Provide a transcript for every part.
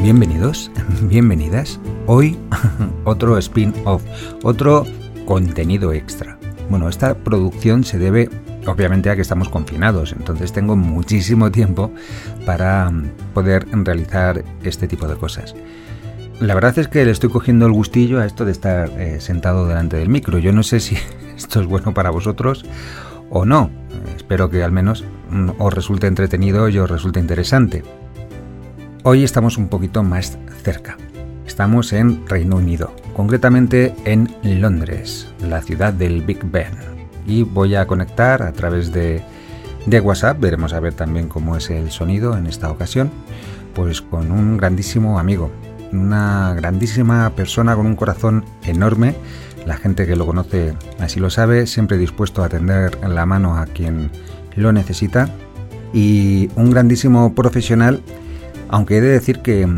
Bienvenidos, bienvenidas. Hoy otro spin-off, otro contenido extra. Bueno, esta producción se debe obviamente a que estamos confinados, entonces tengo muchísimo tiempo para mm, poder realizar este tipo de cosas. La verdad es que le estoy cogiendo el gustillo a esto de estar eh, sentado delante del micro. Yo no sé si esto es bueno para vosotros o no. Espero que al menos mm, os resulte entretenido y os resulte interesante. Hoy estamos un poquito más cerca. Estamos en Reino Unido, concretamente en Londres, la ciudad del Big Ben. Y voy a conectar a través de, de WhatsApp, veremos a ver también cómo es el sonido en esta ocasión, pues con un grandísimo amigo, una grandísima persona con un corazón enorme. La gente que lo conoce así lo sabe, siempre dispuesto a tender la mano a quien lo necesita. Y un grandísimo profesional, aunque he de decir que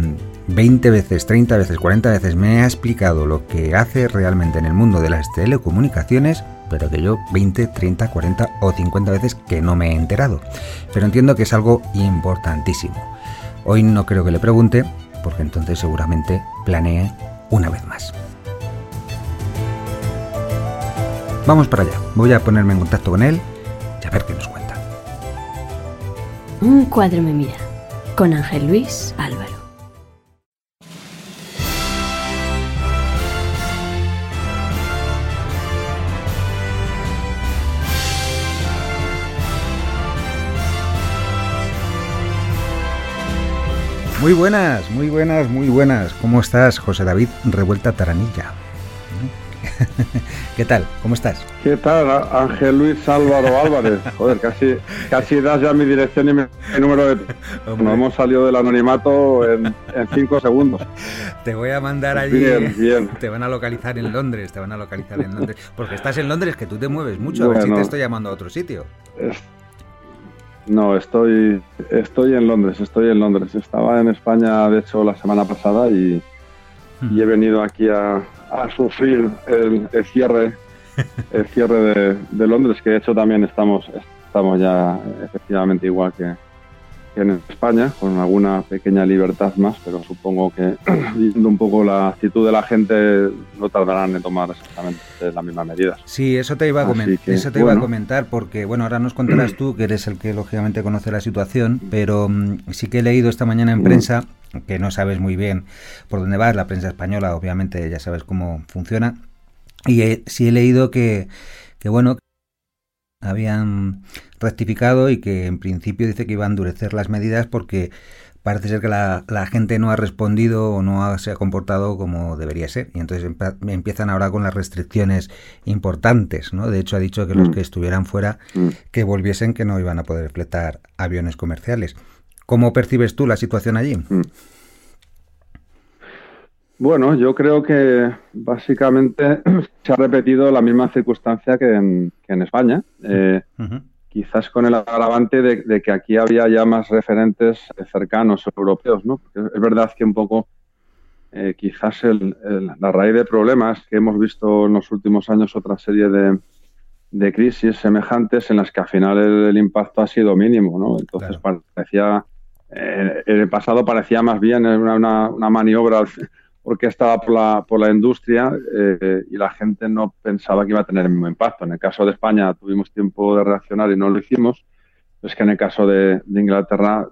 20 mm, veces, 30 veces, 40 veces me ha explicado lo que hace realmente en el mundo de las telecomunicaciones, pero que yo 20, 30, 40 o 50 veces que no me he enterado. Pero entiendo que es algo importantísimo. Hoy no creo que le pregunte, porque entonces seguramente planee una vez más. Vamos para allá, voy a ponerme en contacto con él y a ver qué nos cuenta. Un cuadro me mira, con Ángel Luis Álvaro. Muy buenas, muy buenas, muy buenas. ¿Cómo estás, José David Revuelta Taranilla? ¿Qué tal? ¿Cómo estás? ¿Qué tal, Ángel Luis Álvaro Álvarez? Joder, casi, casi das ya mi dirección y mi, número de... Nos hemos salido del anonimato en, cinco segundos. Te voy a mandar allí... Bien, bien. Te van a localizar en Londres, te van a localizar en Londres. Porque estás en Londres, que tú te mueves mucho. a ver si te estoy llamando a otro sitio. No, estoy, estoy en Londres, estoy en Londres. Estaba en España, de hecho, la semana pasada y, he venido aquí a, sufrir el, cierre, el cierre de, de, Londres, que de hecho también estamos, estamos ya efectivamente igual que, en España, con alguna pequeña libertad más, pero supongo que viendo un poco la actitud de la gente no tardarán en tomar exactamente las mismas medidas. Sí, eso te iba a, comentar, eso te iba a comentar, porque bueno, ahora nos contarás tú, que eres el que lógicamente conoce la situación, pero mm, sí que he leído esta mañana en prensa, que no sabes muy bien por dónde vas, la prensa española obviamente ya sabes cómo funciona, y sí he leído que, que bueno, habían rectificado y que en principio dice que iba a endurecer las medidas porque parece ser que la, gente no ha respondido o no se ha comportado como debería ser. Y entonces empiezan ahora con las restricciones importantes, ¿no? De hecho ha dicho que los mm. que estuvieran fuera, mm. que volviesen, que no iban a poder fletar aviones comerciales. ¿Cómo percibes tú la situación allí? Mm. Bueno, yo creo que básicamente se ha repetido la misma circunstancia que en, España, eh, quizás con el agravante de, que aquí había ya más referentes cercanos europeos, ¿no? es verdad que un poco eh, quizás la raíz de problemas que hemos visto en los últimos años, otra serie de, crisis semejantes en las que al final el, impacto ha sido mínimo, ¿no? Entonces parecía, eh, en el pasado parecía más bien una, una maniobra porque estaba por la, por la industria eh, y la gente no pensaba que iba a tener el mismo impacto. En el caso de España tuvimos tiempo de reaccionar y no lo hicimos. Es que en el caso de, de Inglaterra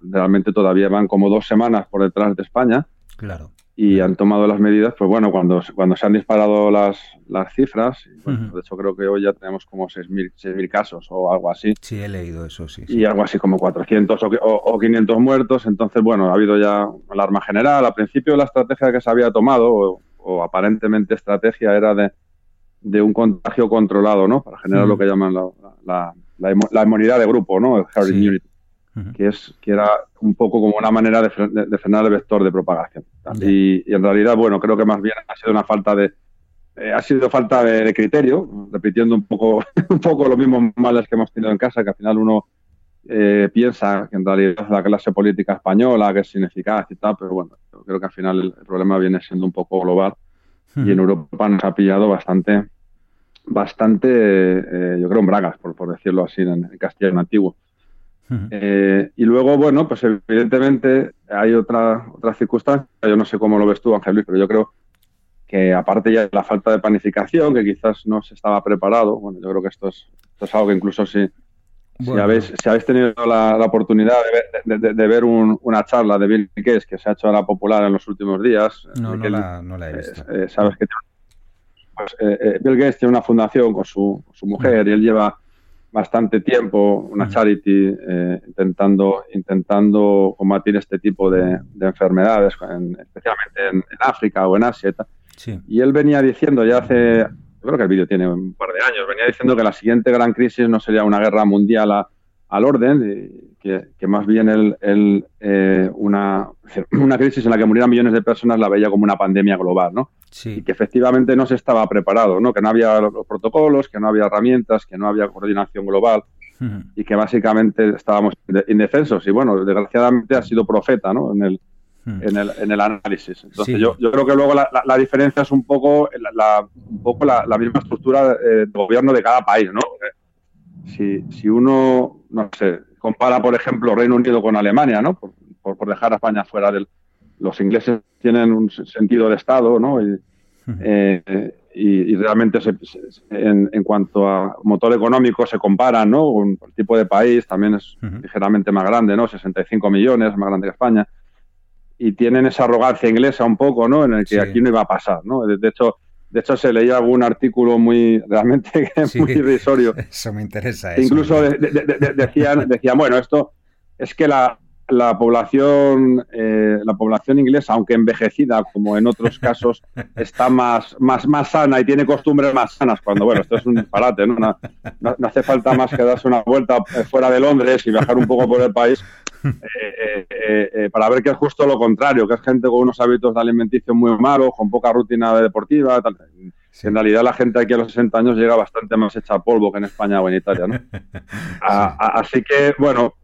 realmente todavía van como dos semanas por detrás de España. Claro y han tomado las medidas, pues bueno, cuando, cuando se han disparado las, las cifras, de hecho creo que hoy ya tenemos como 6.000 casos o algo así. Sí, he leído eso, sí. Y algo así como 400 o, o, 500 muertos, entonces bueno, ha habido ya alarma general. Al principio la estrategia que se había tomado, o, aparentemente estrategia, era de, de, un contagio controlado, ¿no? Para generar lo que llaman la, la, la, inmunidad de grupo, ¿no? El herd immunity que, es, que era un poco como una manera de, frenar el vector de propagación. Y, en realidad, bueno, creo que más bien ha sido una falta de, eh, ha sido falta de, criterio, repitiendo un poco, un poco los mismos males que hemos tenido en casa, que al final uno eh, piensa que en realidad la clase política española, que es ineficaz y tal, pero bueno, creo que al final el, problema viene siendo un poco global y en Europa nos ha pillado bastante, bastante, eh, yo creo, en bragas, por, por decirlo así, en, en castellano antiguo. Eh, y luego, bueno, pues evidentemente hay otra, otra circunstancia, yo no sé cómo lo ves tú, Ángel Luis, pero yo creo que aparte ya de la falta de planificación, que quizás no se estaba preparado, bueno, yo creo que esto es, esto es algo que incluso si, si, habéis, si habéis tenido la, oportunidad de ver, de, ver una charla de Bill Gates que se ha hecho ahora popular en los últimos días, no, no, la, no la, he visto. Eh, eh, sabes que pues, Bill Gates tiene una fundación con su, su mujer y él lleva bastante tiempo una charity eh, intentando intentando combatir este tipo de, enfermedades, especialmente en, África o en Asia. Y, él venía diciendo ya hace, yo creo que el vídeo tiene un par de años, venía diciendo que la siguiente gran crisis no sería una guerra mundial al orden, que, que, más bien el, eh, una, una crisis en la que murieran millones de personas la veía como una pandemia global, ¿no? y que efectivamente no se estaba preparado, ¿no? que no había los protocolos, que no había herramientas, que no había coordinación global y que básicamente estábamos indefensos. Y bueno, desgraciadamente ha sido profeta ¿no? en, el, en, el, en el análisis. Entonces yo, yo, creo que luego la, la, diferencia es un poco la, un poco la, misma estructura eh, de gobierno de cada país. ¿no? Si, si uno, no sé, compara, por ejemplo, Reino Unido con Alemania, ¿no? por, por dejar a España fuera del, los ingleses tienen un sentido de Estado, ¿no? Y, eh, y, realmente en, cuanto a motor económico se comparan, ¿no? Un, el tipo de país también es ligeramente más grande, ¿no? 65 millones, más grande que España. Y tienen esa arrogancia inglesa un poco, ¿no? En el que aquí no iba a pasar, ¿no? De, hecho, de hecho, se leía algún artículo muy, realmente muy irrisorio. Eso me interesa. Incluso decían, decían, bueno, esto es que la, la población, eh, la población inglesa, aunque envejecida, como en otros casos, está más, más, más sana y tiene costumbres más sanas. Cuando, bueno, esto es un disparate, ¿no? No, no, hace falta más que darse una vuelta eh, fuera de Londres y viajar un poco por el país eh, para ver que es justo lo contrario, que es gente con unos hábitos de alimentación muy malos, con poca rutina deportiva. Tal. En realidad la gente aquí a los 60 años llega bastante más hecha polvo que en España o en Italia, ¿no? así que, bueno,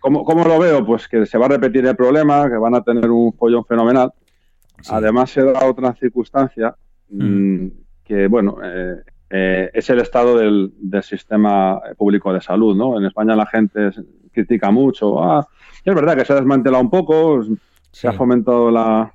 ¿Cómo, ¿Cómo, lo veo? Pues que se va a repetir el problema, que van a tener un follón fenomenal. Además, se da otra circunstancia mm. Mm, que, bueno, eh, eh, es el estado del, sistema público de salud, ¿no? En España la gente critica mucho. Ah, es verdad que se ha desmantelado un poco, se ha fomentado la,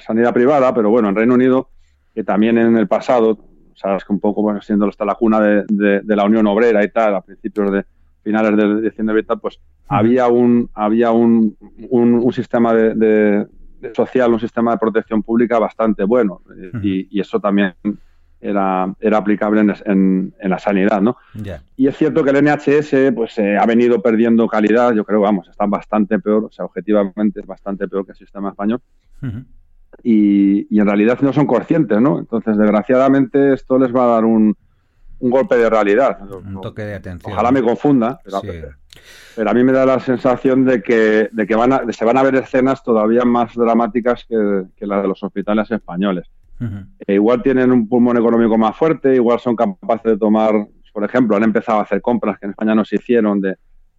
sanidad privada, pero bueno, en Reino Unido, que también en el pasado, sabes que un poco, bueno, siendo hasta la cuna de la Unión Obrera y tal, a principios de, finales de diciembre y pues había un había un, un, sistema de, social, un sistema de protección pública bastante bueno y, eso también era, era aplicable en, en, la sanidad, ¿no? Y es cierto que el NHS pues eh, ha venido perdiendo calidad, yo creo, vamos, está bastante peor, o sea, objetivamente es bastante peor que el sistema español. y, y en realidad no son conscientes, ¿no? Entonces, desgraciadamente, esto les va a dar un, un golpe de realidad. Un toque de atención. Ojalá me confunda, pero, a mí me da la sensación de que, de que van a, se van a ver escenas todavía más dramáticas que, que las de los hospitales españoles. E igual tienen un pulmón económico más fuerte, igual son capaces de tomar, por ejemplo, han empezado a hacer compras que en España no se hicieron de,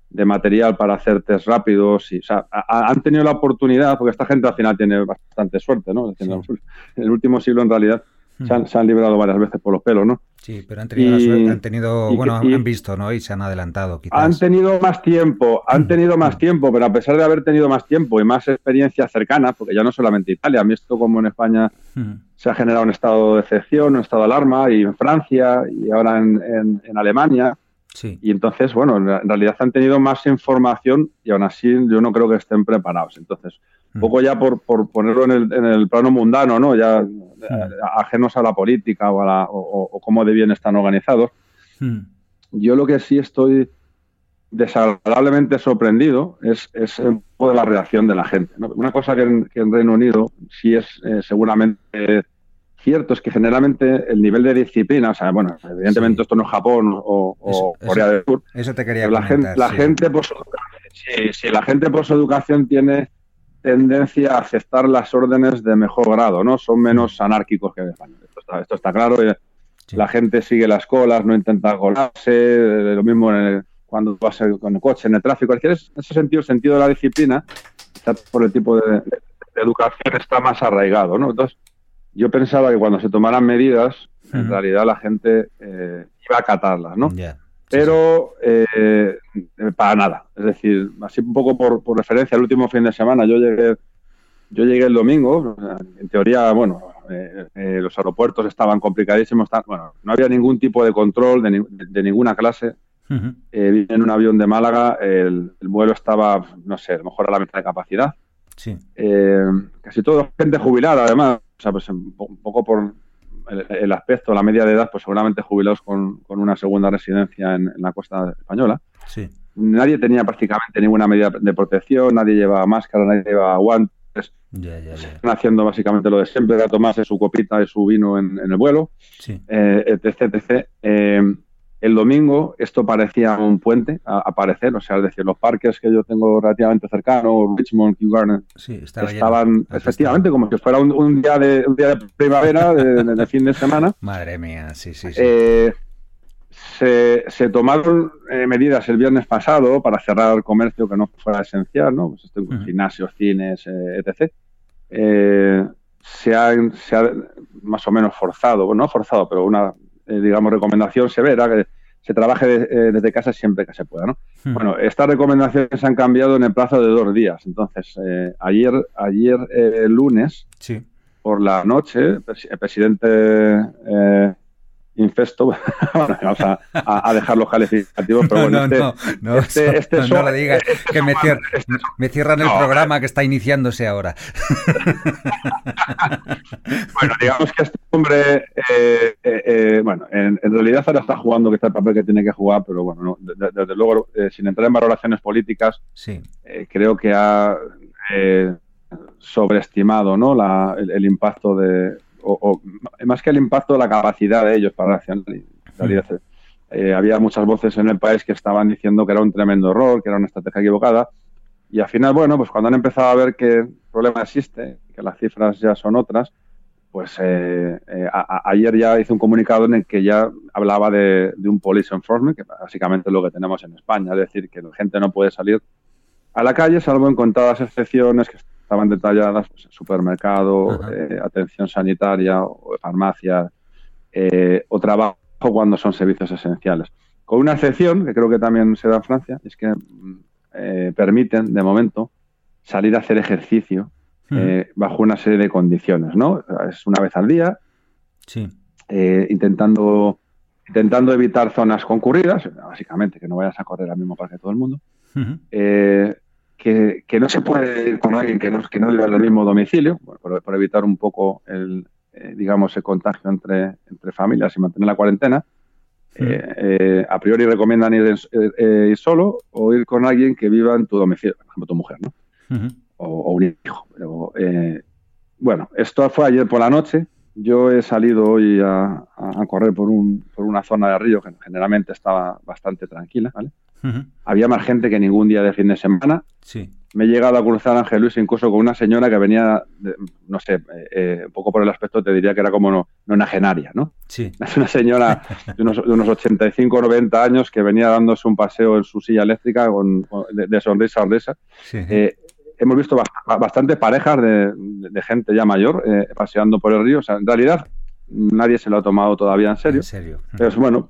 de material para hacer test rápidos. Y, o sea, han tenido la oportunidad, porque esta gente al final tiene bastante suerte, ¿no? En el último siglo, en realidad, se han, librado varias veces por los pelos, ¿no? Sí, pero han tenido, suerte, han tenido bueno, han visto, ¿no? Y se han adelantado, quizás. Han tenido más tiempo, han tenido más tiempo, pero a pesar de haber tenido más tiempo y más experiencia cercana, porque ya no solamente Italia, a mí esto como en España se ha generado un estado de excepción, un estado de alarma, y en Francia, y ahora en, en, Alemania. Sí. Y entonces, bueno, en realidad han tenido más información y aún así yo no creo que estén preparados. Entonces, un poco ya por, por ponerlo en el, en el, plano mundano, ¿no? Ya eh, ajenos a la política o, a la, o, cómo de bien están organizados. Yo lo que sí estoy desagradablemente sorprendido es, es un poco de la reacción de la gente. Una cosa que en, Reino Unido sí es eh, seguramente cierto es que generalmente el nivel de disciplina, o sea, bueno, evidentemente esto no es Japón o, Corea del Sur. Eso te quería la gente, la gente por su, si la gente por su educación tiene tendencia a aceptar las órdenes de mejor grado, ¿no? Son menos anárquicos que en España. Esto está, claro. Eh, la gente sigue las colas, no intenta colarse, lo mismo cuando vas con el coche, en el tráfico. En ese sentido, el sentido de la disciplina, por el tipo de, educación, está más arraigado, ¿no? Entonces, yo pensaba que cuando se tomaran medidas, en realidad la gente eh, iba a acatarlas, ¿no? Pero eh, para nada. Es decir, así un poco por, por, referencia, el último fin de semana yo llegué, yo llegué el domingo, en teoría, bueno, eh, eh, los aeropuertos estaban complicadísimos, bueno, no había ningún tipo de control de, ninguna clase. en un avión de Málaga, el, vuelo estaba, no sé, a lo mejor a la mitad de capacidad. Sí. casi todo gente jubilada, además, o sea, pues un poco por, el, aspecto, la media de edad, pues seguramente jubilados con, una segunda residencia en, la costa española. Sí. Nadie tenía prácticamente ninguna medida de protección, nadie llevaba máscara, nadie llevaba guantes. Están haciendo básicamente lo de siempre, era tomarse su copita de su vino en, el vuelo, sí. eh, etc. etc. Eh, el domingo esto parecía un puente a aparecer, o sea, es decir, los parques que yo tengo relativamente cercanos, Richmond, Kew Garden, estaban efectivamente como si fuera un, día de un día de primavera, de, fin de semana. Madre mía, sí, sí, sí. Eh, se, tomaron eh, medidas el viernes pasado para cerrar el comercio que no fuera esencial, ¿no? Pues estoy con gimnasios, cines, eh, etc. se, ha, se ha más o menos forzado, no forzado, pero una digamos, recomendación severa, que se trabaje eh, desde casa siempre que se pueda. ¿no? Hmm. Bueno, estas recomendaciones han cambiado en el plazo de dos días. Entonces, eh, ayer, ayer lunes, sí. por la noche, el presidente infesto, vamos a, a, dejar los calificativos, pero bueno, no, este, no, este, este no, le digas, este que me, me, cierran el programa que está iniciándose ahora. bueno, digamos que este hombre, eh, eh, eh, bueno, en, realidad ahora está jugando que está el papel que tiene que jugar, pero bueno, desde luego, sin entrar en valoraciones políticas, sí. creo que ha sobreestimado ¿no? La, el impacto de, o, más que el impacto, la capacidad de ellos para reaccionar. Eh, había muchas voces en el país que estaban diciendo que era un tremendo error, que era una estrategia equivocada. Y al final, bueno, pues cuando han empezado a ver que el problema existe, que las cifras ya son otras, pues eh, eh, ayer ya hice un comunicado en el que ya hablaba de, un police enforcement, que básicamente es lo que tenemos en España, es decir, que la gente no puede salir a la calle, salvo en contadas excepciones que estaban detalladas, pues, supermercado, eh, atención sanitaria, o farmacia, eh, o trabajo cuando son servicios esenciales. Con una excepción, que creo que también se da en Francia, es que mm, eh, permiten, de momento, salir a hacer ejercicio bajo una serie de condiciones, ¿no? Es una vez al día, sí. intentando, intentando evitar zonas concurridas, básicamente que no vayas a correr al mismo parque todo el mundo que, no se puede ir con alguien que no, que no vive en el mismo domicilio, por, evitar un poco el, eh, digamos, el contagio entre, entre familias y mantener la cuarentena. Eh, eh, a priori recomiendan ir, solo o ir con alguien que viva en tu domicilio, por ejemplo, tu mujer, ¿no? o, un hijo. bueno, esto fue ayer por la noche. Yo he salido hoy a, a, correr por, un, por una zona de río que generalmente estaba bastante tranquila, ¿vale? Había más gente que ningún día de fin de semana. Sí. Me he llegado a cruzar Ángel Luis incluso con una señora que venía, no sé, eh, eh, un poco por el aspecto te diría que era como no, nonagenaria, ¿no? Sí. Es una señora de unos, de unos 85 o 90 años que venía dándose un paseo en su silla eléctrica con, de, sonrisa a sonrisa. Eh, hemos visto bastantes parejas de, gente ya mayor paseando por el río. O sea, en realidad nadie se lo ha tomado todavía en serio. En serio. Pero bueno,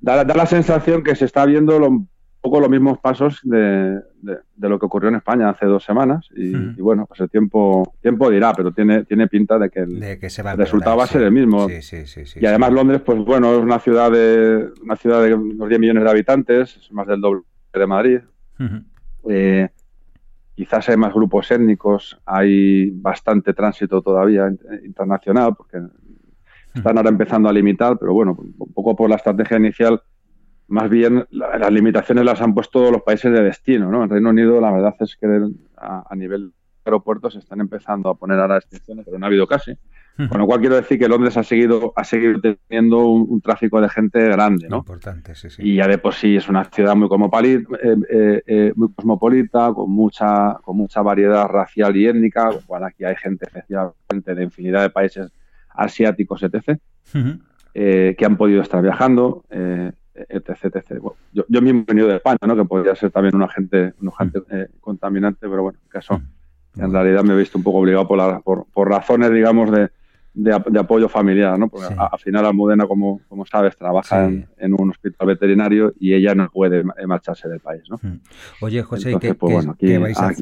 da, la sensación que se está viendo un poco los mismos pasos de, lo que ocurrió en España hace dos semanas y, bueno, pues el tiempo tiempo dirá, pero tiene tiene pinta de que el, resultado va a ser el mismo. y además Londres, pues bueno, es una ciudad de una ciudad de unos 10 millones de habitantes, es más del doble de Madrid. Eh, quizás hay más grupos étnicos, hay bastante tránsito todavía internacional, porque están ahora empezando a limitar, pero bueno, un poco por la estrategia inicial, más bien las limitaciones las han puesto los países de destino, ¿no? En Reino Unido la verdad es que a, nivel aeropuertos están empezando a poner ahora restricciones, pero no ha habido casi. Con lo cual quiero decir que Londres ha seguido, ha seguido teniendo un, tráfico de gente grande, ¿no? Importante, sí, sí. Y ya de por sí es una ciudad muy, eh, eh, eh, muy cosmopolita, con mucha, con mucha variedad racial y étnica, cual aquí hay gente especialmente de infinidad de países asiáticos, etc., eh, que han podido estar viajando, eh, etc. etc. yo, yo, mismo he venido de España, ¿no? que podría ser también un agente, un agente eh, contaminante, pero bueno, en caso, en realidad me he visto un poco obligado por, por, razones, digamos, de, de, apoyo familiar, ¿no? Porque al final Almudena, como, como sabes, trabaja en, un hospital veterinario y ella no puede marcharse del país, ¿no? Oye, José, ¿qué, pues vais a,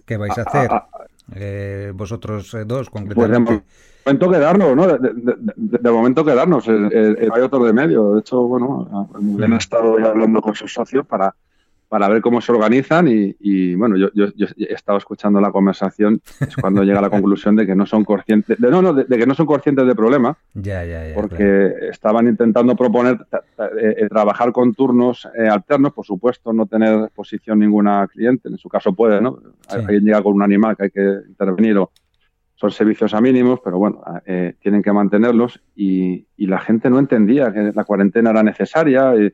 ¿qué, vais a, hacer? Eh, vosotros eh, dos, pues concretamente. Momento quedarnos, ¿no? De, momento quedarnos. hay otro de medio. De hecho, bueno, Almudena ha estado ya hablando con sus socios para para ver cómo se organizan y, bueno, yo, yo, yo, he estado escuchando la conversación, es cuando llega a la conclusión de que no son conscientes, de, no, no, de, que no son conscientes del problema, ya, ya, ya, porque estaban intentando proponer eh, eh, trabajar con turnos eh, alternos, por supuesto, no tener exposición ninguna cliente, en su caso puede, ¿no? Alguien llega con un animal que hay que intervenir o son servicios a mínimos, pero bueno, tienen que mantenerlos y, la gente no entendía que la cuarentena era necesaria. Y,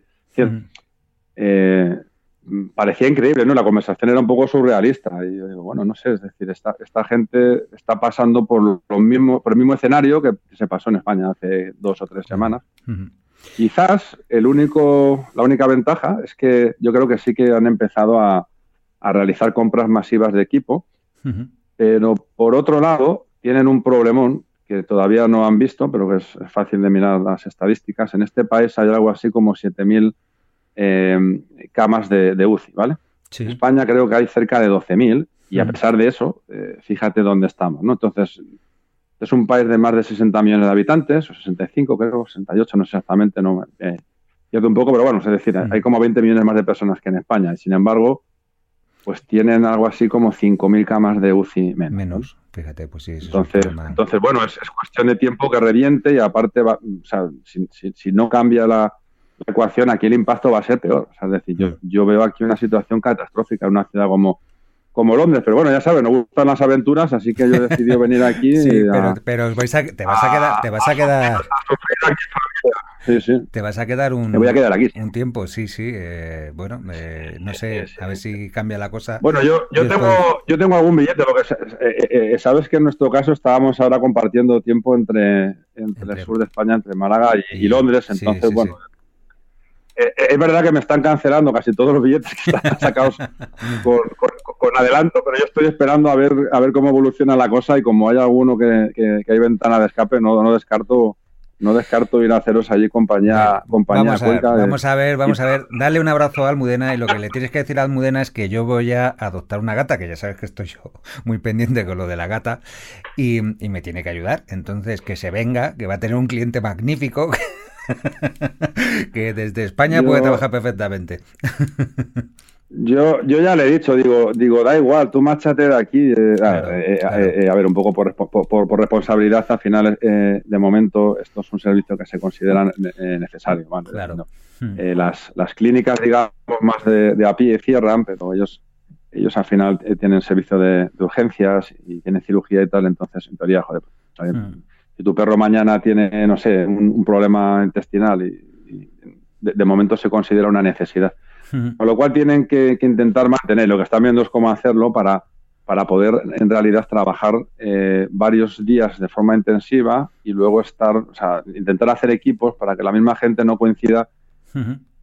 parecía increíble, ¿no? La conversación era un poco surrealista. Y yo digo, bueno, no sé, es decir, esta, esta gente está pasando por, lo mismo, por el mismo escenario que se pasó en España hace dos o tres semanas. Quizás el único, la única ventaja es que yo creo que sí que han empezado a, a realizar compras masivas de equipo, pero por otro lado tienen un problemón que todavía no han visto, pero que es fácil de mirar las estadísticas. En este país hay algo así como 7.000 Em, camas de, UCI, ¿vale? En España creo que hay cerca de 12.000 y a mm. pesar de eso, eh, fíjate dónde estamos, ¿no? Entonces, es un país de más de 60 millones de habitantes, o 65 creo, 68, no sé exactamente, no eh, pierdo un poco, pero bueno, es decir, hay como 20 millones más de personas que en España y sin embargo, pues tienen algo así como 5.000 camas de UCI menos. Menos, fíjate, pues sí. entonces, entonces, bueno, es, cuestión de tiempo que reviente y aparte, va, o sea, si no cambia la, la ecuación, aquí el impacto va a ser peor. es decir, yo, yo veo aquí una situación catastrófica en una ciudad como, como Londres, pero bueno, ya sabes, no gustan las aventuras, así que yo he decidido venir aquí. sí, pero, pero te vas a quedar, te vas a quedar. Sí, sí. Te vas a quedar un, voy a quedar aquí. un tiempo, sí, sí. Eh, bueno, eh, no sé, a ver si cambia la cosa. Bueno, yo, yo, tengo, yo tengo algún billete, porque eh, sabes que en nuestro caso estábamos ahora compartiendo tiempo entre, entre, el sur de España, entre Málaga y, Londres, entonces, bueno, eh, eh, es verdad que me están cancelando casi todos los billetes que están sacados con, adelanto, pero yo estoy esperando a ver a ver cómo evoluciona la cosa y como hay alguno que, hay ventana de escape, no, no descarto no descarto ir a haceros allí compañía, compañía vamos, a ver, vamos a ver, vamos a ver, dale un abrazo a Almudena y lo que le tienes que decir a Almudena es que yo voy a adoptar una gata, que ya sabes que estoy yo muy pendiente con lo de la gata y, y me tiene que ayudar. Entonces, que se venga, que va a tener un cliente magnífico que desde España puede trabajar perfectamente. Yo, yo ya le he dicho, digo, digo, da igual, tú márchate de aquí. Eh, eh, eh, a ver, un poco por, por, responsabilidad, al final, de momento, esto es un servicio que se considera necesario. Claro. Hmm. las, las clínicas, digamos, más de, a pie cierran, pero ellos ellos al final tienen servicio de, urgencias y tienen cirugía y tal, entonces, en teoría, joder, pues, si tu perro mañana tiene, no sé, un, problema intestinal y, de, momento se considera una necesidad. Con lo cual tienen que, intentar mantener, lo que están viendo es cómo hacerlo para, para poder en realidad trabajar eh, varios días de forma intensiva y luego estar, o sea, intentar hacer equipos para que la misma gente no coincida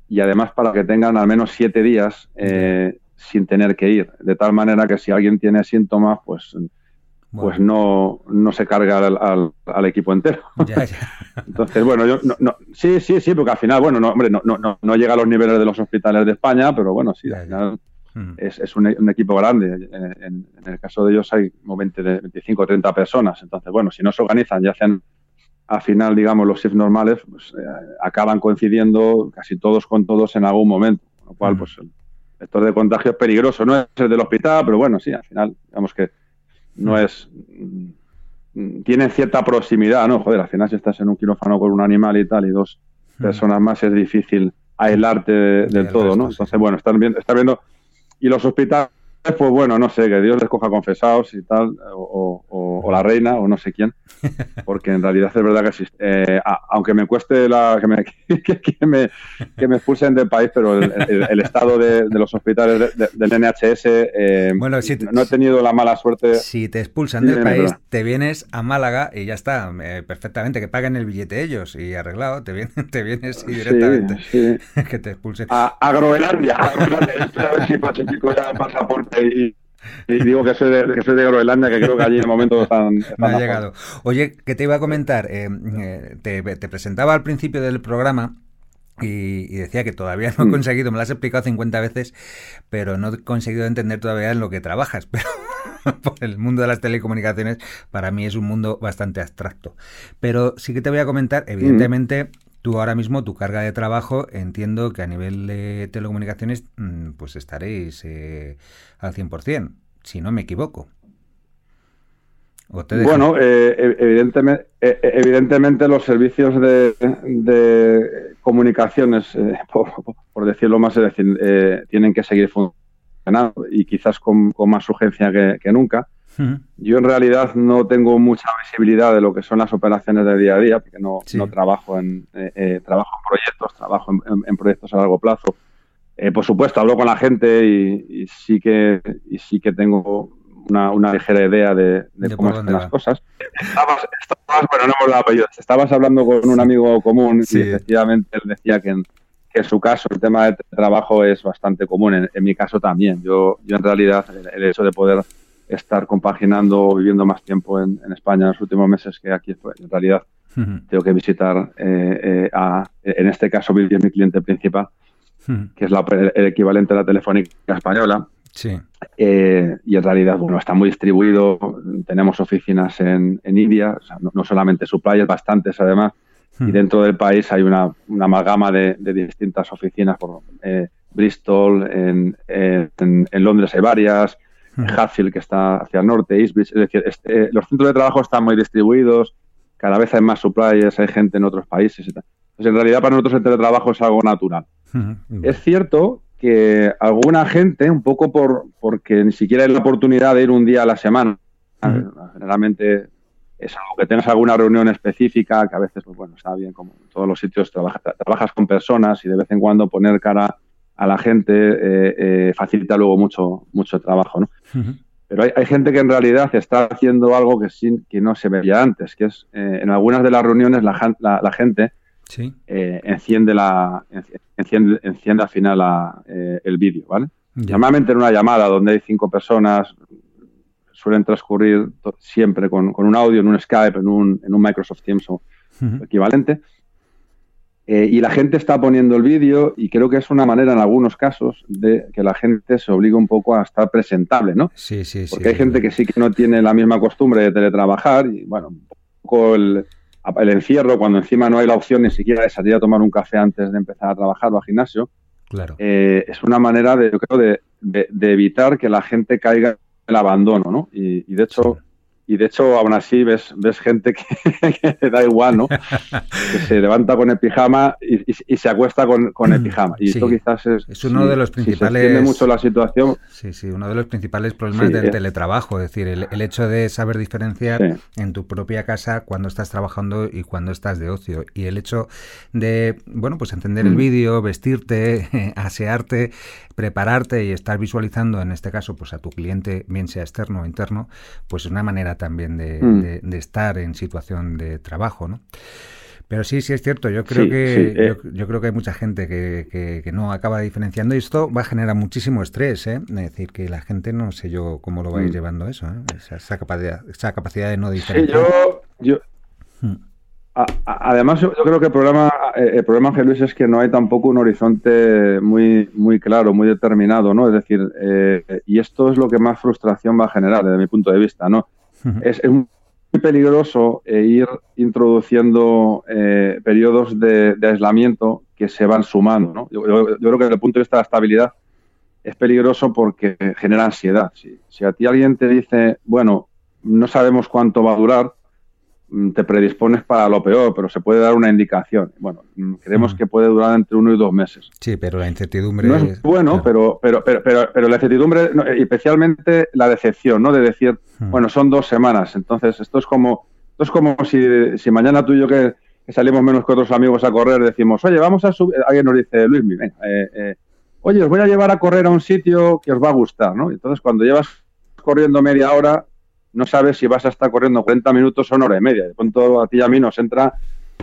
y además para que tengan al menos siete días eh, sin tener que ir. De tal manera que si alguien tiene síntomas, pues pues no, no se carga al, al, equipo entero. Entonces, bueno, yo no, sí, sí, sí, porque al final, bueno, no, hombre, no, no, no llega a los niveles de los hospitales de España, pero bueno, sí, al final hmm. es, es un, equipo grande. En, el caso de ellos hay 20, 25 o 30 personas. Entonces, bueno, si no se organizan y hacen al final, digamos, los shifts normales, pues eh, acaban coincidiendo casi todos con todos en algún momento. Con lo cual, hmm. pues el vector de contagio es peligroso. No es el del hospital, pero bueno, sí, al final, digamos que no es mm, tiene cierta proximidad, ¿no? Joder, al final si estás en un quirófano con un animal y tal y dos mm. personas más es difícil aislarte del todo, ¿no? Entonces, bueno, están viendo, están viendo y los hospitales pues bueno, no sé, que Dios les coja confesados y tal, o, la reina, o no sé quién, porque en realidad es verdad que existe. Eh, aunque me cueste la, que, me, que, me, que me expulsen del país, pero el, estado de, los hospitales del NHS, eh, bueno, si no he tenido la mala suerte. Si te expulsan del país, te vienes a Málaga y ya está, eh, perfectamente, que paguen el billete ellos y arreglado, te, vienes, te vienes directamente, que te expulsen. A, Groenlandia, a ver si ya pasaporte y, y digo que soy, de, que soy de Groenlandia, que creo que allí en el momento están... Me ha llegado. Oye, ¿qué te iba a comentar? Eh, eh, te, presentaba al principio del programa y, decía que todavía no he mm. conseguido, me lo has explicado 50 veces, pero no he conseguido entender todavía en lo que trabajas. Pero por el mundo de las telecomunicaciones para mí es un mundo bastante abstracto. Pero sí que te voy a comentar, mm. Tú ahora mismo, tu carga de trabajo, entiendo que a nivel de telecomunicaciones, mm, pues estaréis eh, al 100%, si no me equivoco. bueno, eh, evidentemente, eh, evidentemente los servicios de, comunicaciones, por, decirlo más, es decir, tienen que seguir funcionando y quizás con, más urgencia que nunca. Yo en realidad no tengo mucha visibilidad de lo que son las operaciones de día a día, porque no, no trabajo en eh, eh, trabajo en proyectos, trabajo en, proyectos a largo plazo. Eh, por supuesto, hablo con la gente y, sí que y sí que tengo una, una ligera idea de, cómo están las cosas. Estabas, bueno, no hemos Estabas hablando con un amigo común y efectivamente él decía que en, que en su caso el tema de trabajo es bastante común. En, en mi caso también. Yo, yo en realidad el hecho de poder estar compaginando o viviendo más tiempo en, España en los últimos meses que aquí. En realidad, tengo que visitar, eh, eh, a, en este caso, Bill es mi cliente principal, que es el equivalente a la telefónica española. Sí. Eh, y en realidad, bueno, está muy distribuido. Tenemos oficinas en, India, no, solamente suppliers, bastantes además. Y dentro del país hay una, una amalgama de, distintas oficinas, por Bristol, en, en Londres hay varias, Hatfield, que está hacia el norte, Eastbridge. Es decir, este, los centros de trabajo están muy distribuidos, cada vez hay más suppliers, hay gente en otros países. Entonces, en realidad, para nosotros el teletrabajo es algo natural. Es cierto que alguna gente, un poco por porque ni siquiera hay la oportunidad de ir un día a la semana, generalmente es algo que tengas alguna reunión específica, que a veces, pues bueno, está bien, como en todos los sitios trabajas con personas y de vez en cuando poner cara a la gente eh, eh, facilita luego mucho, mucho trabajo, ¿no? Pero hay, gente que en realidad está haciendo algo que, sin, que no se veía antes, que es eh, en algunas de las reuniones la, la, gente enciende, la, enciende, enciende al final el vídeo, ¿vale? Normalmente en una llamada donde hay cinco personas suelen transcurrir siempre con, con, un audio, en un Skype, en un, en un Microsoft Teams o equivalente. Eh, y la gente está poniendo el vídeo y creo que es una manera en algunos casos de que la gente se obliga un poco a estar presentable, ¿no? Sí, sí, sí. Porque hay gente que sí que no tiene la misma costumbre de teletrabajar y, bueno, un poco el, encierro, cuando encima no hay la opción ni siquiera de salir a tomar un café antes de empezar a trabajar o al gimnasio, claro. Eh, es una manera, de, yo creo, de, de, evitar que la gente caiga en el abandono, ¿no? Y, y de hecho y de hecho aún así ves, ves gente que, da igual, ¿no? que se levanta con el pijama y, se acuesta con, el pijama. Y esto quizás es, es uno de los principales... mucho la situación... Sí, sí, uno de los principales problemas del teletrabajo, es decir, el, hecho de saber diferenciar en tu propia casa cuando estás trabajando y cuando estás de ocio. Y el hecho de, bueno, pues entender el mm. vídeo, vestirte, asearte, prepararte y estar visualizando, en este caso, pues a tu cliente, bien sea externo o interno, pues es una manera también mm. de, estar en situación de trabajo, ¿no? Pero sí, sí es cierto. Yo creo que eh. yo, creo que hay mucha gente que, que, no acaba diferenciando y esto va a generar muchísimo estrés, ¿eh? Es decir, que la gente no sé yo cómo lo vais mm. llevando eso, ¿eh? esa, capacidad, esa capacidad de no diferenciar. yo, yo mm. Además, yo creo que el problema, el problema, Ángel Luis, es que no hay tampoco un horizonte muy, muy claro, muy determinado, ¿no? Es decir, y esto es lo que más frustración va a generar desde mi punto de vista, ¿no? Es, muy peligroso eh, ir introduciendo periodos de, aislamiento que se van sumando, ¿no? Yo, creo que desde el punto de vista de la estabilidad es peligroso porque genera ansiedad. Si, si a ti alguien te dice, bueno, no sabemos cuánto va a durar, te predispones para lo peor, pero se puede dar una indicación. Bueno, mm, creemos que puede durar entre uno y dos meses. Sí, pero la incertidumbre no es bueno, pero, pero, pero, pero, la incertidumbre, especialmente la decepción, ¿no? De decir, bueno, son dos semanas, entonces esto es como, esto es como si, si mañana tú y yo que, salimos menos que otros amigos a correr decimos, oye, vamos a subir, alguien nos dice, Luis, venga, eh, eh, oye, os voy a llevar a correr a un sitio que os va a gustar, ¿no? Entonces cuando llevas corriendo media hora, no sabes si vas a estar corriendo 40 minutos o una hora y media. De pronto a ti y a mí nos entra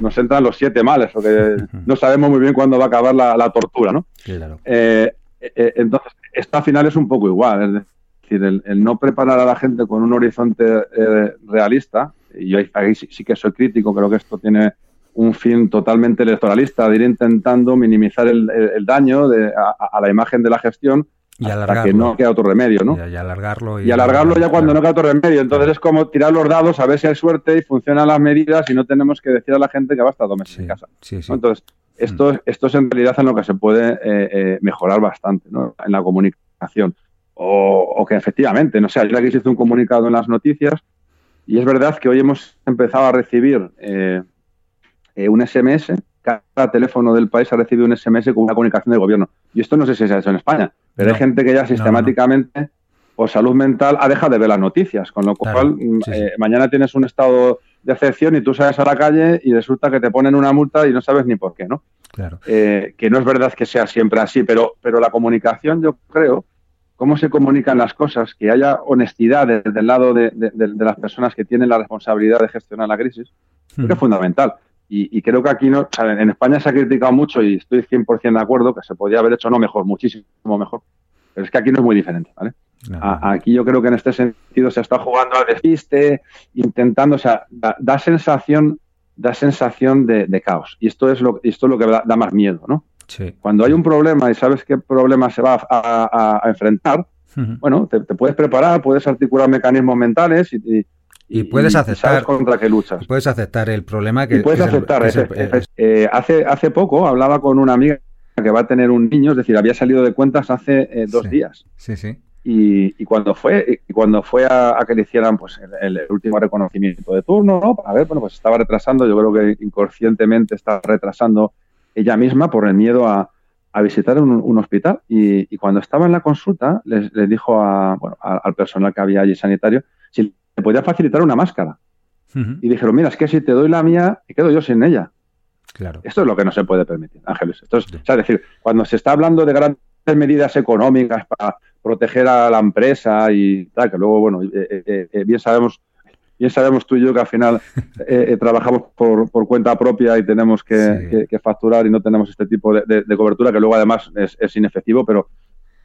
nos entran los siete males, porque no sabemos muy bien cuándo va a acabar la, tortura, ¿no? Claro. Eh, eh, entonces, esto al final es un poco igual. decir, el, no preparar a la gente con un horizonte eh, realista, y yo ahí sí, que soy crítico, creo que esto tiene un fin totalmente electoralista, de ir intentando minimizar el, daño a, la imagen de la gestión y hasta que no queda otro remedio, ¿no? Y, alargarlo. Y, alargarlo ya cuando no queda otro remedio. Entonces es como tirar los dados a ver si hay suerte y funcionan las medidas y no tenemos que decir a la gente que va a estar dos meses en casa. Entonces, esto, mm. esto es en realidad en lo que se puede eh, eh, mejorar bastante, ¿no? En la comunicación. O, que efectivamente, no sé, ayer aquí se hizo un comunicado en las noticias y es verdad que hoy hemos empezado a recibir eh, un SMS cada teléfono del país ha recibido un SMS con una comunicación del gobierno. Y esto no sé si se ha hecho en España, pero hay gente que ya sistemáticamente, por salud mental, ha dejado de ver las noticias, con lo cual mm, eh, mañana tienes un estado de excepción y tú sales a la calle y resulta que te ponen una multa y no sabes ni por qué, ¿no? Claro. Eh, que no es verdad que sea siempre así, pero, pero la comunicación, yo creo, cómo se comunican las cosas, que haya honestidad desde el lado de, las personas que tienen la responsabilidad de gestionar la crisis, es fundamental. Y, creo que aquí no, en España se ha criticado mucho y estoy 100% de acuerdo que se podría haber hecho no mejor, muchísimo mejor. Pero es que aquí no es muy diferente, ¿vale? aquí yo creo que en este sentido se está jugando al despiste, intentando, o sea, da, sensación, da sensación de, caos. Y esto es lo, esto es lo que da, más miedo, ¿no? Cuando hay un problema y sabes qué problema se va a, enfrentar, bueno, te, puedes preparar, puedes articular mecanismos mentales y, y puedes aceptar contra qué luchas. Puedes aceptar el problema que. puedes aceptar. Eh, hace, hace poco hablaba con una amiga que va a tener un niño, es decir, había salido de cuentas hace eh, dos días. Sí, sí. Y, cuando fue y cuando fue a, que le hicieran pues el, último reconocimiento de turno, ¿no? Para ver, bueno, pues estaba retrasando, yo creo que inconscientemente está retrasando ella misma por el miedo a, visitar un, hospital. Y, cuando estaba en la consulta, les, dijo a, bueno, al personal que había allí sanitario si te podía facilitar una máscara. Y dijeron, mira, es que si te doy la mía, me quedo yo sin ella. Claro. Esto es lo que no se puede permitir, Ángeles. Entonces, es decir, cuando se está hablando de grandes medidas económicas para proteger a la empresa y tal, que luego, bueno, eh, eh, eh, bien sabemos bien sabemos tú y yo que al final trabajamos por, cuenta propia y tenemos que, facturar y no tenemos este tipo de, cobertura que luego además es, es, inefectivo, pero,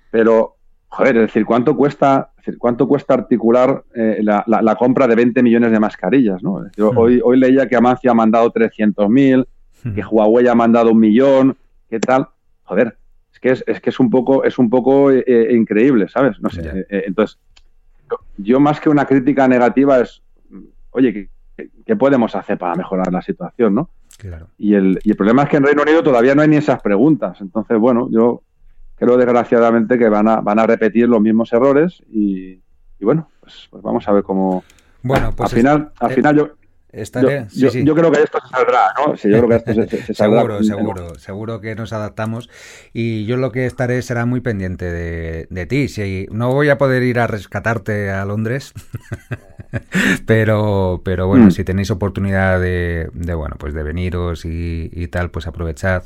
pero joder, es decir, ¿cuánto cuesta, cuánto cuesta articular eh, la, compra de 20 millones de mascarillas? ¿no? Hmm. hoy, hoy leía que Amancia ha mandado 300.000, hmm. que Huawei ha mandado un millón, ¿qué tal? Joder, es que es, es que es un poco, es un poco eh, eh, increíble, ¿sabes? No sé. entonces, yo más que una crítica negativa es, oye, ¿qué, podemos hacer para mejorar la situación, no? Claro. Y el, y el problema es que en Reino Unido todavía no hay ni esas preguntas. Entonces, bueno, yo creo desgraciadamente que van a, van a repetir los mismos errores y, bueno, pues, pues, vamos a ver cómo... Bueno, pues al final, al final yo, yo, creo que esto se saldrá, ¿no? Sí, yo creo que esto se, saldrá. seguro, seguro, seguro que nos adaptamos y yo lo que estaré será muy pendiente de, de ti. Si no voy a poder ir a rescatarte a Londres, pero, pero bueno, mm. si tenéis oportunidad de, de, bueno, pues de veniros y, y tal, pues aprovechad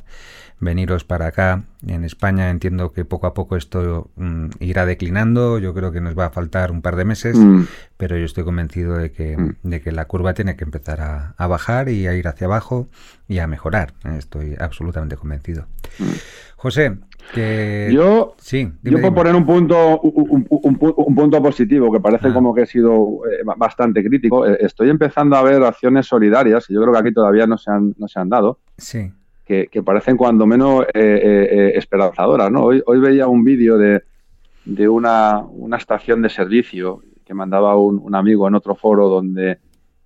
veniros para acá. En España entiendo que poco a poco esto mm, irá declinando. Yo creo que nos va a faltar un par de meses, mm. pero yo estoy convencido de que, mm. de que la curva tiene que empezar a, bajar y a ir hacia abajo y a mejorar. Estoy absolutamente convencido. José, que... Yo, sí, yo puedo poner un punto, un, punto positivo que parece ah. como que he sido eh, bastante crítico. Eh, estoy empezando a ver acciones solidarias y yo creo que aquí todavía no se han, no se han dado. Sí que, parecen cuando menos eh, eh, eh, esperanzadoras. ¿no? Hoy, hoy veía un vídeo de, de una, una, estación de servicio que mandaba un, un, amigo en otro foro donde,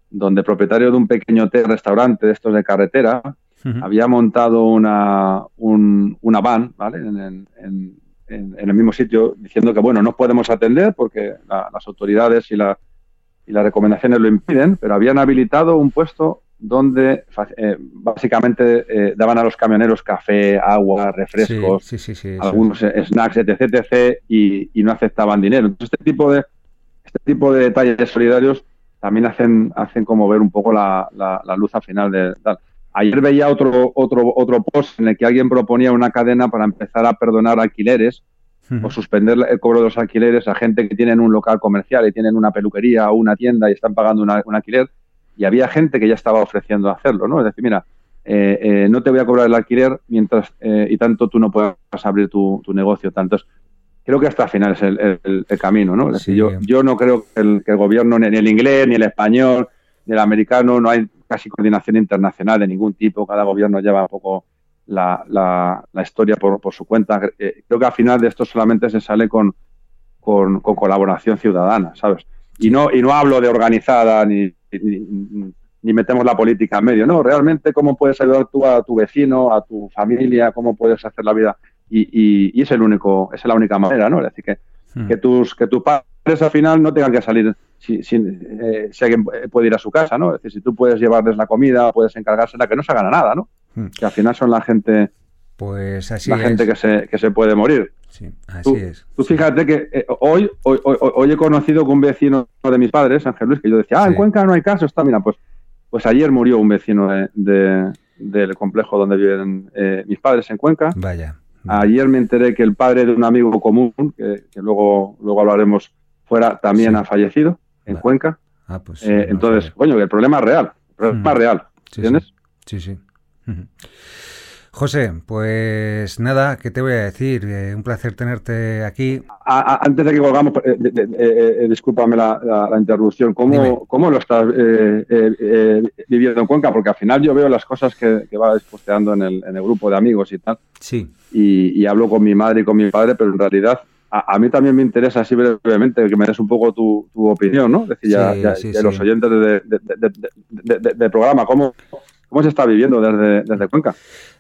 donde propietario de un pequeño hotel, restaurante de estos de carretera había montado una, un, una van ¿vale? En, en, en, el mismo sitio diciendo que bueno no podemos atender porque las autoridades y, la, y las recomendaciones lo impiden, pero habían habilitado un puesto donde eh, básicamente eh, daban a los camioneros café, agua, refrescos, algunos snacks, etc, etc y, no aceptaban dinero. Entonces, este tipo de este tipo de detalles solidarios también hacen hacen como ver un poco la, la, luz al final de tal. Ayer veía otro otro otro post en el que alguien proponía una cadena para empezar a perdonar alquileres o suspender el cobro de los alquileres a gente que tienen un local comercial y tienen una peluquería o una tienda y están pagando un alquiler y había gente que ya estaba ofreciendo hacerlo, ¿no? Es decir, mira, eh, eh, no te voy a cobrar el alquiler mientras eh, y tanto tú no puedas abrir tu, negocio. Tantos, creo que hasta el final es el, camino, ¿no? yo, yo no creo que el, gobierno, ni el inglés, ni el español, ni el americano, no hay casi coordinación internacional de ningún tipo, cada gobierno lleva un poco la, la, historia por, por, su cuenta. Eh, creo que al final de esto solamente se sale con, con, colaboración ciudadana, ¿sabes? Y no, y no hablo de organizada ni, ni, metemos la política en medio, no, realmente cómo puedes ayudar tú a tu vecino, a tu familia, cómo puedes hacer la vida y, es el único, es la única manera, ¿no? Es decir, que, hmm. que, tus, que tus padres al final no tengan que salir si, si, eh, si, alguien puede ir a su casa, ¿no? Es decir, si tú puedes llevarles la comida, puedes encargársela, que no se gana nada, ¿no? Hmm. Que al final son la gente, pues así la gente que se, que se puede morir. Sí, así es. Tú fíjate que eh, hoy, hoy, hoy, he conocido con un vecino de mis padres, Ángel Luis, que yo decía, ah, en Cuenca no hay caso, está, mira, pues, pues ayer murió un vecino de, del complejo donde viven eh, mis padres en Cuenca. Vaya. Ayer me enteré que el padre de un amigo común, que, luego, luego hablaremos fuera, también ha fallecido en Cuenca. Ah, pues eh, entonces, coño, el problema es real. El problema es real. ¿Entiendes? Sí, sí. José, pues nada, ¿qué te voy a decir? Eh, un placer tenerte aquí. antes de que colgamos, eh, eh, discúlpame la, interrupción, ¿cómo, ¿cómo, lo estás viviendo en Cuenca? Porque al final yo veo las cosas que, que vas posteando en el, en el, grupo de amigos y tal. Sí. Y, hablo con mi madre y con mi padre, pero en realidad a, mí también me interesa así brevemente que me des un poco tu, opinión, ¿no? Es decir, ya, sí, los oyentes del programa, ¿cómo, ¿cómo se está viviendo desde, desde Cuenca?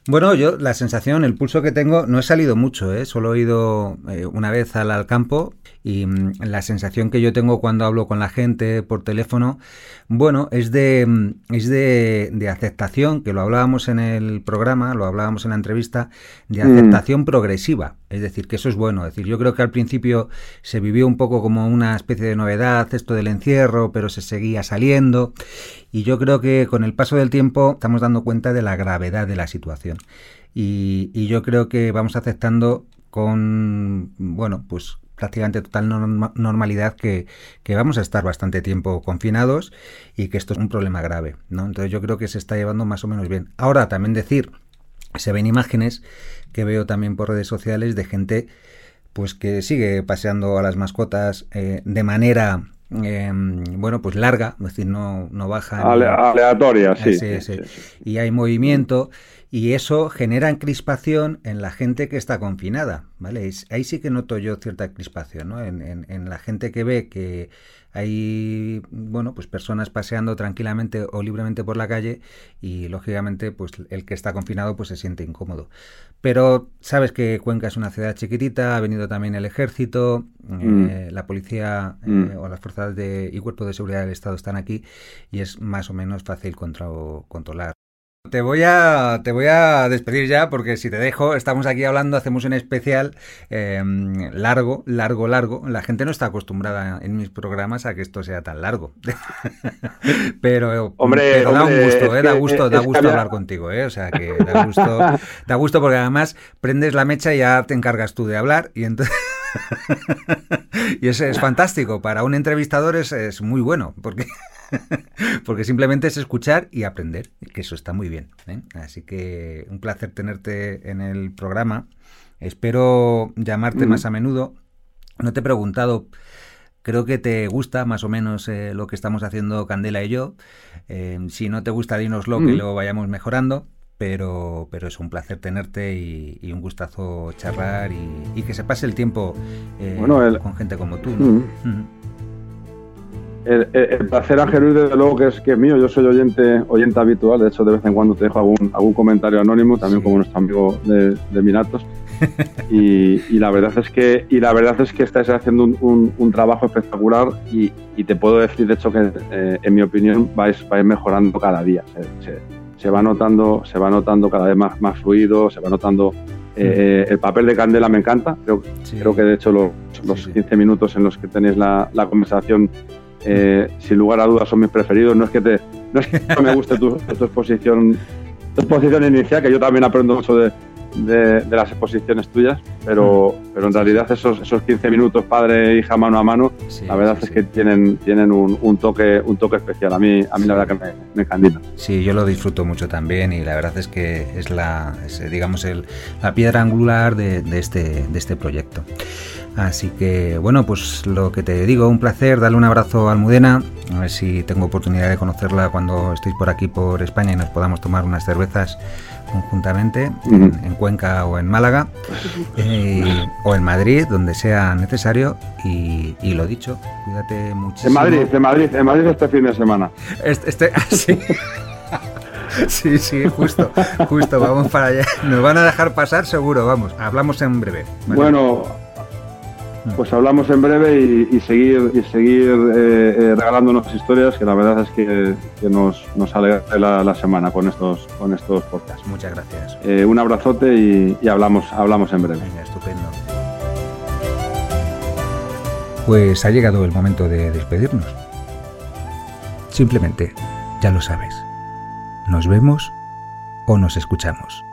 Bueno, yo la sensación, el pulso que tengo, no he salido mucho, ¿eh? solo he ido eh, una vez al, al campo y mm, la sensación que yo tengo cuando hablo con la gente por teléfono, bueno, es de, mm, es de, de aceptación, que lo hablábamos en el programa, lo hablábamos en la entrevista, de mm. aceptación progresiva. Es decir, que eso es bueno. Es decir, yo creo que al principio se vivió un poco como una especie de novedad esto del encierro, pero se seguía saliendo. Y yo creo que con el paso del tiempo estamos dando cuenta de la gravedad de la situación. Y, yo creo que vamos aceptando con, bueno, pues prácticamente total normalidad que, vamos a estar bastante tiempo confinados y que esto es un problema grave, ¿no? Entonces yo creo que se está llevando más o menos bien. Ahora también decir, se ven imágenes que veo también por redes sociales de gente pues que sigue paseando a las mascotas eh, de manera em, bueno, pues larga, es decir, no, no baja. aleatoria, sí, Y hay movimiento y eso genera crispación en la gente que está confinada, ¿vale? Ahí sí que noto yo cierta crispación, ¿no? En, la gente que ve que hay, bueno, pues personas paseando tranquilamente o libremente por la calle y, lógicamente, pues el que está confinado pues se siente incómodo. Pero sabes que Cuenca es una ciudad chiquitita, ha venido también el ejército, mm. eh, la policía eh, mm. o las fuerzas de, y cuerpos de seguridad del Estado están aquí y es más o menos fácil controlar. Te voy a te voy a despedir ya porque si te dejo estamos aquí hablando hacemos un especial em, largo largo largo. La gente no está acostumbrada en mis programas a que esto sea tan largo. Pero hombre, da un gusto eh, da gusto da gusto hablar contigo eh, o sea que da gusto da gusto porque además prendes la mecha y ya te encargas tú de hablar y entonces y eso es fantástico. Para un entrevistador es, es muy bueno porque porque simplemente es escuchar y aprender, que eso está muy bien. ¿eh? Así que un placer tenerte en el programa. Espero llamarte más a menudo. No te he preguntado, creo que te gusta más o menos eh, lo que estamos haciendo Candela y yo. Eh, si no te gusta, dínoslo, que lo vayamos mejorando. Pero, pero es un placer tenerte y, un gustazo charlar y, que se pase el tiempo con gente como tú. El, placer a Luis, desde luego, que es, que mío. Yo soy oyente oyente habitual. De hecho, de vez en cuando te dejo algún, algún comentario anónimo, también como nuestro amigo de, de Minatos. Y, y, la verdad es que y la verdad es que estáis haciendo un, un, trabajo espectacular y, y, te puedo decir, de hecho, que eh, en mi opinión vais, vais mejorando cada día. Se, se, va notando se va notando cada vez más, más fluido, se va notando eh, el papel de Candela me encanta. Creo, creo que de hecho los, los 15 minutos en los que tenéis la, la conversación eh, sin lugar a dudas son mis preferidos. No es que, te, no, es que me guste tu, exposición, tu exposición inicial, que yo también aprendo mucho de, de, las exposiciones tuyas, pero, mm. pero en realidad esos, esos 15 minutos padre e hija mano a mano, la verdad es que tienen, tienen un, un, toque, un toque especial. A mí, a mí la verdad que me, me encandila. Sí, yo lo disfruto mucho también y la verdad es que es la, digamos, el, la piedra angular de, de, este, de este proyecto. Así que, bueno, pues lo que te digo, un placer, darle un abrazo a Almudena, a ver si tengo oportunidad de conocerla cuando estéis por aquí, por España, y nos podamos tomar unas cervezas conjuntamente, en, Cuenca o en Málaga, eh, o en Madrid, donde sea necesario, y, lo dicho, cuídate muchísimo. En Madrid, en Madrid, en Madrid este fin de semana. Este, este sí. Sí, sí, justo, justo, vamos para allá. Nos van a dejar pasar seguro, vamos, hablamos en breve. Bueno, pues hablamos en breve y, seguir y seguir eh, eh, regalándonos historias que la verdad es que, nos, nos alegra la, semana con estos con estos podcasts. Muchas gracias. Eh, un abrazote y, hablamos hablamos en breve. estupendo. Pues ha llegado el momento de despedirnos. Simplemente, ya lo sabes. Nos vemos o nos escuchamos.